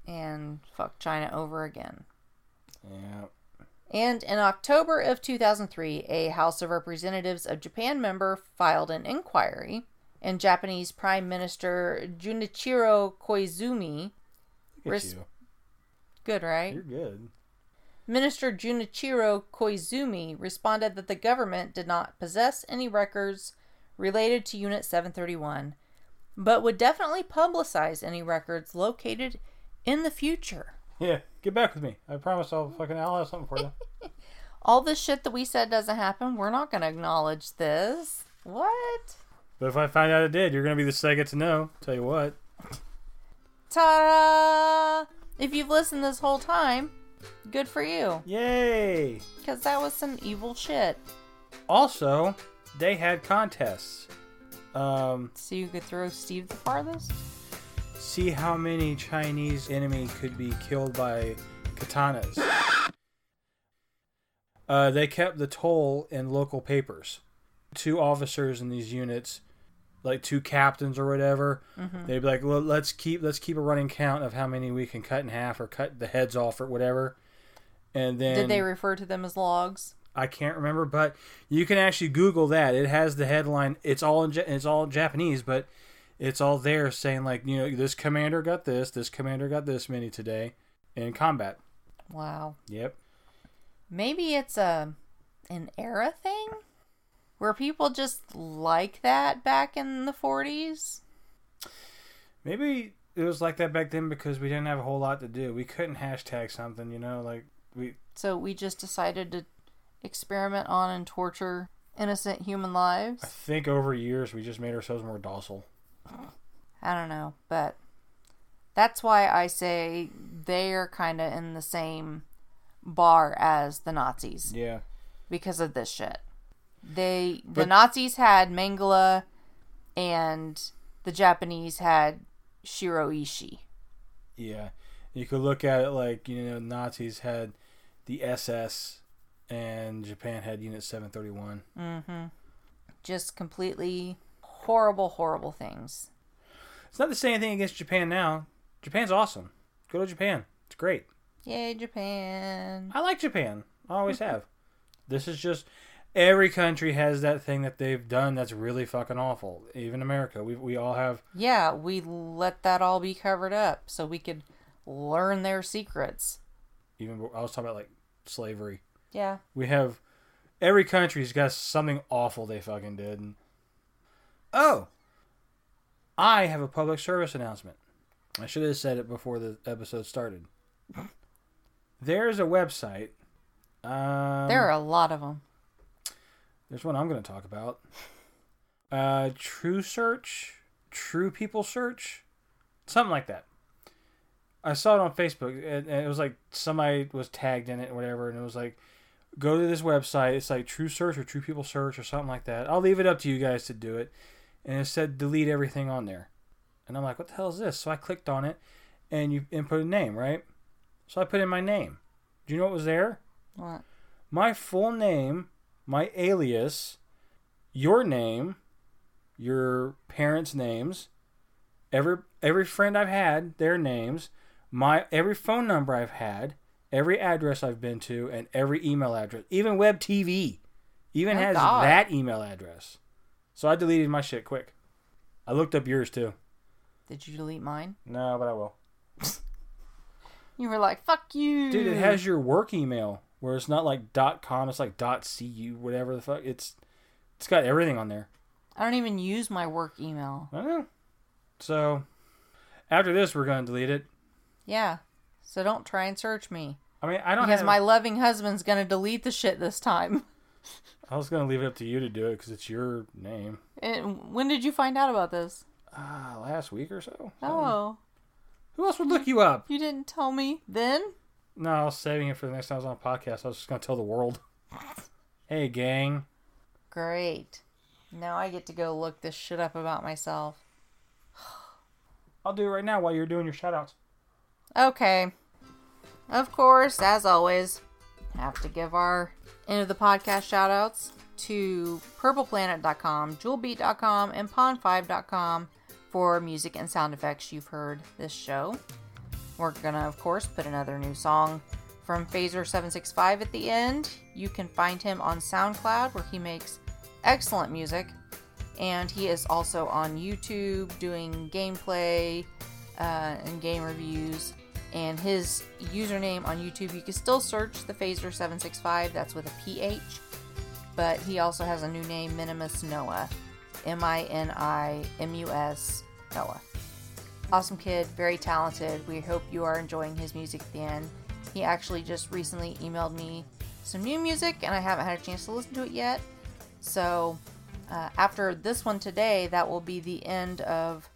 and fuck China over again.
Yeah.
And in October of 2003, a House of Representatives of Japan member filed an inquiry, and Japanese Prime Minister Junichiro Koizumi, Res- good, right?
You're good.
Minister Junichiro Koizumi responded that the government did not possess any records related to Unit 731, but would definitely publicize any records located in the future.
Yeah, get back with me. I promise I'll fucking I'll have something for you. [LAUGHS]
All this shit that we said doesn't happen, we're not to acknowledge this. What?
But if I find out it did, you're gonna be the second to know. Tell you what.
Ta-da! If you've listened this whole time, good for you.
Yay!
Because that was some evil shit.
Also, they had contests. Um,
So you could throw Steve the farthest?
See how many Chinese enemy could be killed by katanas. Uh, they kept the toll in local papers. Two officers in these units, like two captains or whatever, they'd be like, well, "Let's keep let's keep a running count of how many we can cut in half or cut the heads off or whatever." And then
Did they refer to them as logs?
I can't remember, but you can actually Google that. It has the headline. It's all in, Ja- it's all Japanese, but it's all there saying like you know this commander got this, this commander got this many today in combat.
Wow.
Yep.
Maybe it's a an era thing where people just like that back in the 40s.
Maybe it was like that back then because we didn't have a whole lot to do. We couldn't hashtag something, you know, like we.
So we just decided to experiment on and torture innocent human lives.
I think over years we just made ourselves more docile.
I don't know, but that's why I say they're kind of in the same bar as the Nazis
Yeah.
because of this shit. They the
But-
Nazis had Mengele and the Japanese had Shiro Ishii.
Yeah. You could look at it like, you know, Nazis had the SS and Japan had Unit 731. Mhm.
Just completely horrible horrible things.
It's not to say anything against Japan now. Japan's awesome. Go to Japan. It's great.
Yay Japan.
I like Japan. I always mm-hmm. have. This is just every country has that thing that they've done that's really fucking awful. Even America. We we all have
Yeah, we let that all be covered up so we could learn their secrets.
even I was talking about like slavery.
Yeah.
We have every country's got something awful they fucking did. And Oh, I have a public service announcement. I should have said it before the episode started. There's a website. Um,
There are a lot of them.
There's one I'm going to talk about. Uh, True Search, True People Search, something like that. I saw it on Facebook, and, and it was like somebody was tagged in it, or whatever, and it was like, go to this website. It's like True Search or True People Search or something like that. I'll leave it up to you guys to do it. And it said delete everything on there, and I'm like, what the hell is this? So I clicked on it, and you input a name, right? So I put in my name. Do you know what was there?
What?
my full name, my alias, your name, your parents' names, every every friend I've had, their names, my every phone number I've had, every address I've been to, and every email address, even Web TV, even
Oh,
has
God.
that email address. So I deleted my shit quick. I looked up yours too.
Did you delete mine?
No, but I will. [LAUGHS]
You were like, fuck you.
Dude, it has your work email where it's not like .com, it's like .cu, whatever the fuck. It's it's got everything on there.
I don't even use my work email.
I know. So after this, we're gonna delete it.
Yeah. So don't try and search me.
I mean, I don't
Because
have.
my loving husband's going to delete the shit this time. [LAUGHS]
I was gonna leave it up to you to do it because it's your name.
And when did you find out about this?
Ah, last week or so.
Oh,
Who else would look you up?
you didn't tell me then?
No, I was saving it for the next time I was on a podcast. I was just gonna tell the world. [LAUGHS] Hey, gang.
Great. Now I get to go look this shit up about myself. [SIGHS]
I'll do it right now while you're doing your shoutouts.
Okay. Of course, as always, have to give our end of the podcast shout outs to purpleplanet.com, jewelbeat.com, and pond5.com for music and sound effects you've heard this show. We're gonna, of course, put another new song from Phaser765 at the end. You can find him on SoundCloud where he makes excellent music. And he is also on YouTube doing gameplay uh, and game reviews. And his username on YouTube, you can still search the Phaser765, that's with a PH. But he also has a new name, Minimus Noah. M I N I M U S Noah. Awesome kid, very talented. We hope you are enjoying his music at the end. He actually just recently emailed me some new music, and I haven't had a chance to listen to it yet. So, uh, after this one today, that will be the end of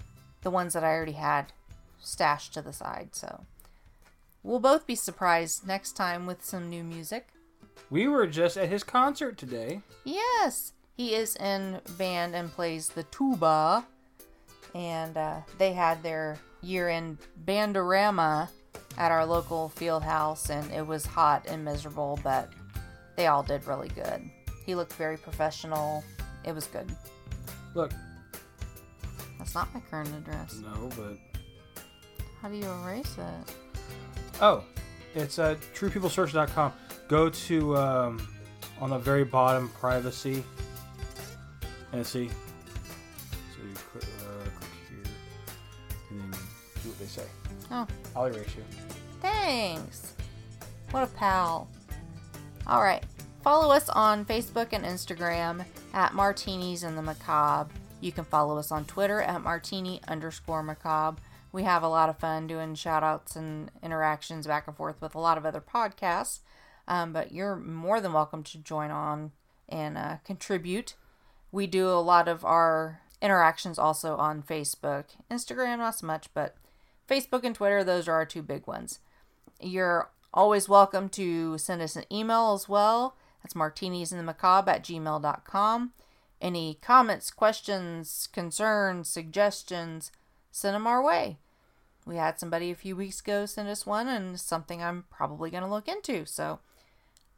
the ones that I already had stashed to the side. So, we'll both be surprised next time with some new music.
We were just at his concert today.
Yes, he is in band and plays the tuba. And uh, they had their year end bandorama at our local field house, and it was hot and miserable, but they all did really good. He looked very professional. It was good.
Look,
That's not my current address.
no, but
How do you erase it?
Oh, it's uh, TruePeopleSearch.com. Go to um, on the very bottom, privacy, and see. So you click, uh, click here, and then do what they say.
Oh,
I'll erase you.
Thanks. What a pal. All right. Follow us on Facebook and Instagram at Martinis and the Macabre. You can follow us on Twitter at Martini underscore Macabre. We have a lot of fun doing shout outs and interactions back and forth with a lot of other podcasts. Um, but you're more than welcome to join on and uh, contribute. We do a lot of our interactions also on Facebook. Instagram, not so much, but Facebook and Twitter, those are our two big ones. You're always welcome to send us an email as well. That's martinis in the macabre at gmail.com. Any comments, questions, concerns, suggestions, send them our way. We had somebody a few weeks ago send us one, and something I'm probably going to look into. So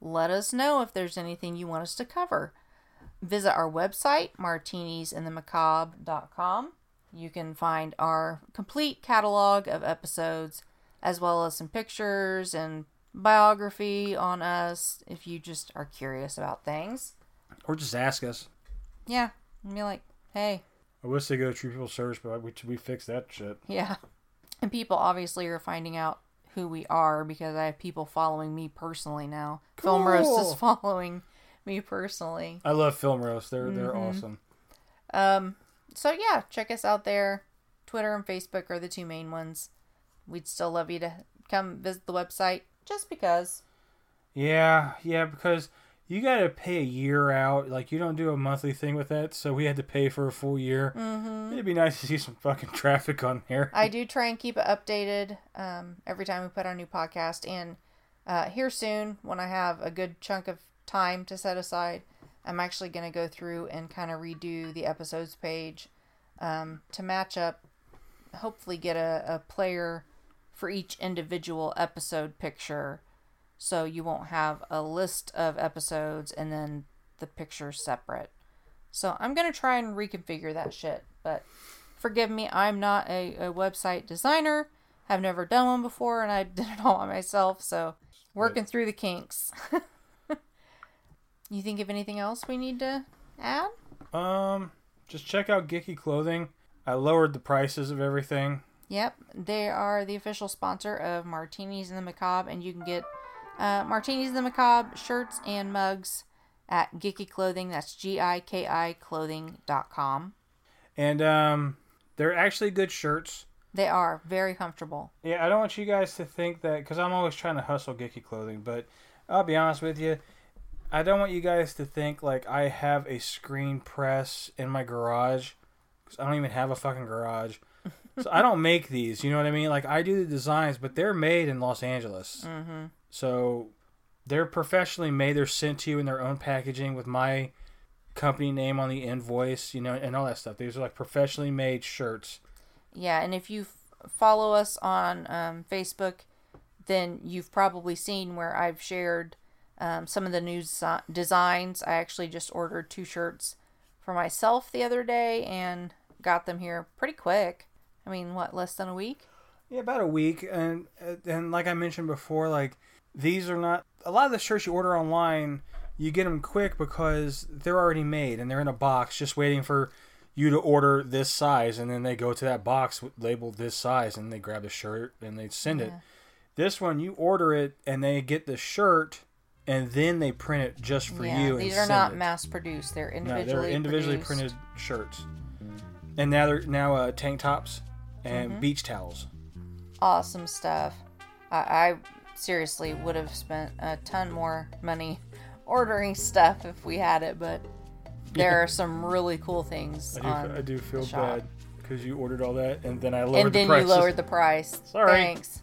let us know if there's anything you want us to cover. Visit our website, martinisinthemacabre.com. You can find our complete catalog of episodes, as well as some pictures and biography on us if you just are curious about things.
Or just ask us.
Yeah, and be like, hey,
I wish they go to True People Search, but we, we fixed that shit.
yeah. And people obviously are finding out who we are because I have people following me personally now. Film Roast is following me personally.
I love Film Roast. They're they're awesome.
Um, so yeah, check us out there. Twitter and Facebook are the two main ones. We'd still love you to come visit the website just because.
Yeah, yeah, because you got to pay a year out. Like you don't do a monthly thing with that, so we had to pay for a full year. Mm-hmm. It'd be nice to see some fucking [LAUGHS] traffic on here.
I do try and keep it updated um, every time we put our new podcast, and uh, here soon, when I have a good chunk of time to set aside, I'm actually going to go through and kind of redo the episodes page um, to match up. Hopefully, get a, a player for each individual episode picture so you won't have a list of episodes and then the pictures separate. So I'm going to try and reconfigure that shit, but forgive me, I'm not a, a website designer. I've never done one before and I [LAUGHS] did it all by myself, so working through the kinks. [LAUGHS] you think of anything else we need to add?
Um, just check out Giki Clothing. I lowered the prices of everything.
Yep, they are the official sponsor of Martinis in the Macabre, and you can get uh, Martinis in the Macabre shirts and mugs at Giki Clothing. That's G I K I clothing.com.
And um, they're actually good shirts.
They are very comfortable.
Yeah, I don't want you guys to think that because I'm always trying to hustle Giki Clothing, but I'll be honest with you. I don't want you guys to think like I have a screen press in my garage because I don't even have a fucking garage. so I don't make these. You know what I mean? Like I do the designs, but they're made in Los Angeles.
Mm-hmm.
So they're professionally made. They're sent to you in their own packaging with my company name on the invoice, you know, and all that stuff. These are like professionally made shirts.
Yeah, and if you f- follow us on um, Facebook, then you've probably seen where I've shared um, some of the new desi- designs. I actually just ordered two shirts for myself the other day and got them here pretty quick. I mean, what, less than a week?
Yeah, about a week, and and like I mentioned before, like these are not a lot of the shirts you order online. You get them quick because they're already made and they're in a box, just waiting for you to order this size, and then they go to that box labeled this size, and they grab the shirt and they send yeah. it. This one, you order it, and they get the shirt, and then they print it just for yeah, you.
These are not it. mass produced; they're individually no, they're
individually
produced.
printed shirts. And now they're now uh, tank tops and mm-hmm. beach towels.
Awesome stuff. I, I seriously would have spent a ton more money ordering stuff if we had it, but there yeah. are some really cool things.
I do, I do feel bad because you ordered all that and then I lowered the price. and then
the you lowered the price.
Sorry.
Thanks.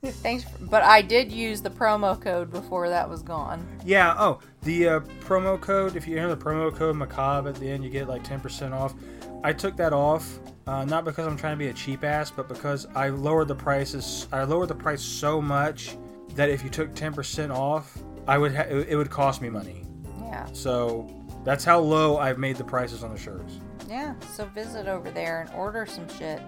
Thanks, for, but I did use the promo code before that was gone.
Yeah. Oh, the uh, promo code. If you enter the promo code Macabre at the end, you get like ten percent off. I took that off uh, not because I'm trying to be a cheap ass, but because I lowered the prices. I lowered the price so much that if you took 10% off, I would ha- it would cost me money.
Yeah.
So that's how low I've made the prices on the shirts.
Yeah. So visit over there and order some shit.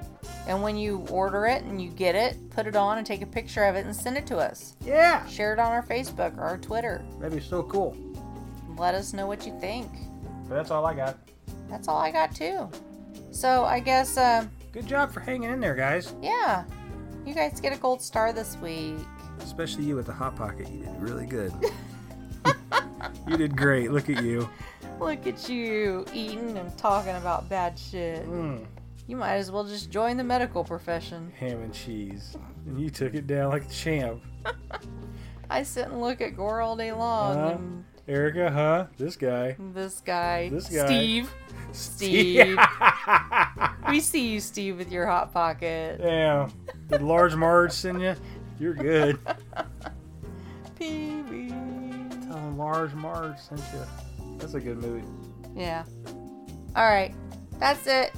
And when you order it and you get it, put it on and take a picture of it and send it to us.
Yeah.
Share it on our Facebook or our Twitter.
That'd be so cool.
Let us know what you think.
But that's all I got.
That's all I got too. So I guess. Uh,
Good job for hanging in there, guys.
Yeah. You guys get a gold star this week.
Especially you with the hot pocket. You did really good. [LAUGHS] you did great. Look at you.
Look at you eating and talking about bad shit.
Mm.
You might as well just join the medical profession.
Ham and cheese. And you took it down like a champ. [LAUGHS]
I sit and look at gore all day long. Uh, and
Erica, huh? This guy.
This guy.
This guy.
Steve. Steve. [LAUGHS] we see you, Steve, with your hot pocket.
Yeah. Did Large Marge send you? You're good. [LAUGHS]
Pee Wee.
Tell him Large Marge sent you. That's a good movie.
Yeah. All right. That's it.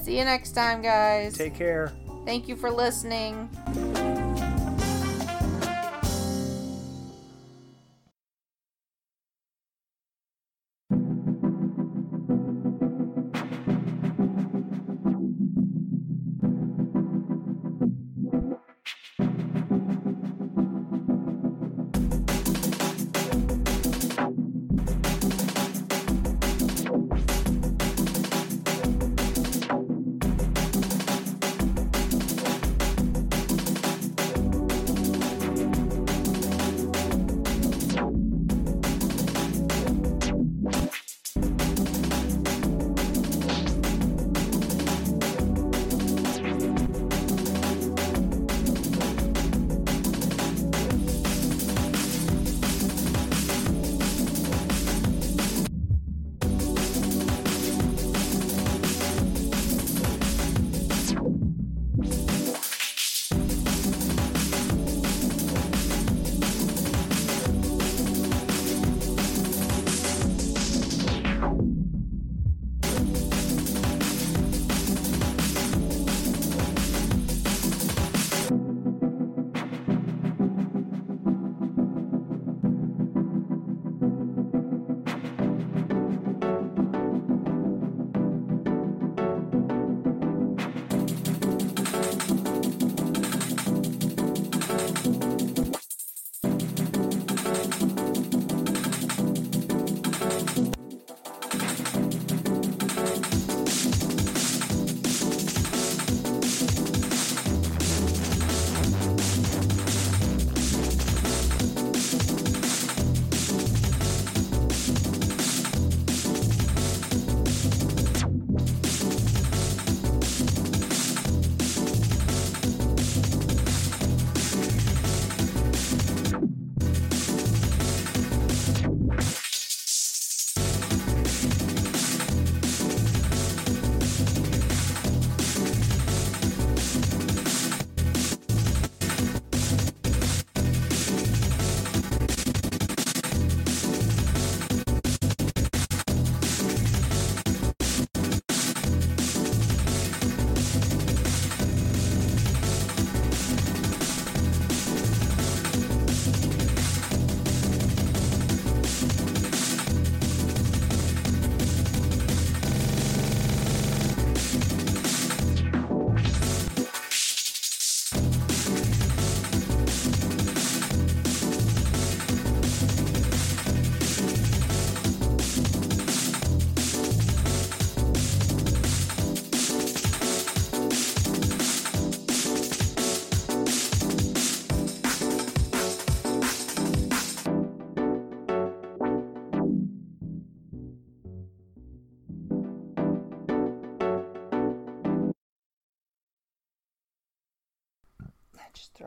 See you next time, guys.
Take care.
Thank you for listening.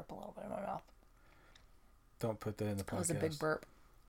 Up a little bit in my mouth.
Don't put that in the podcast.
That was a big burp.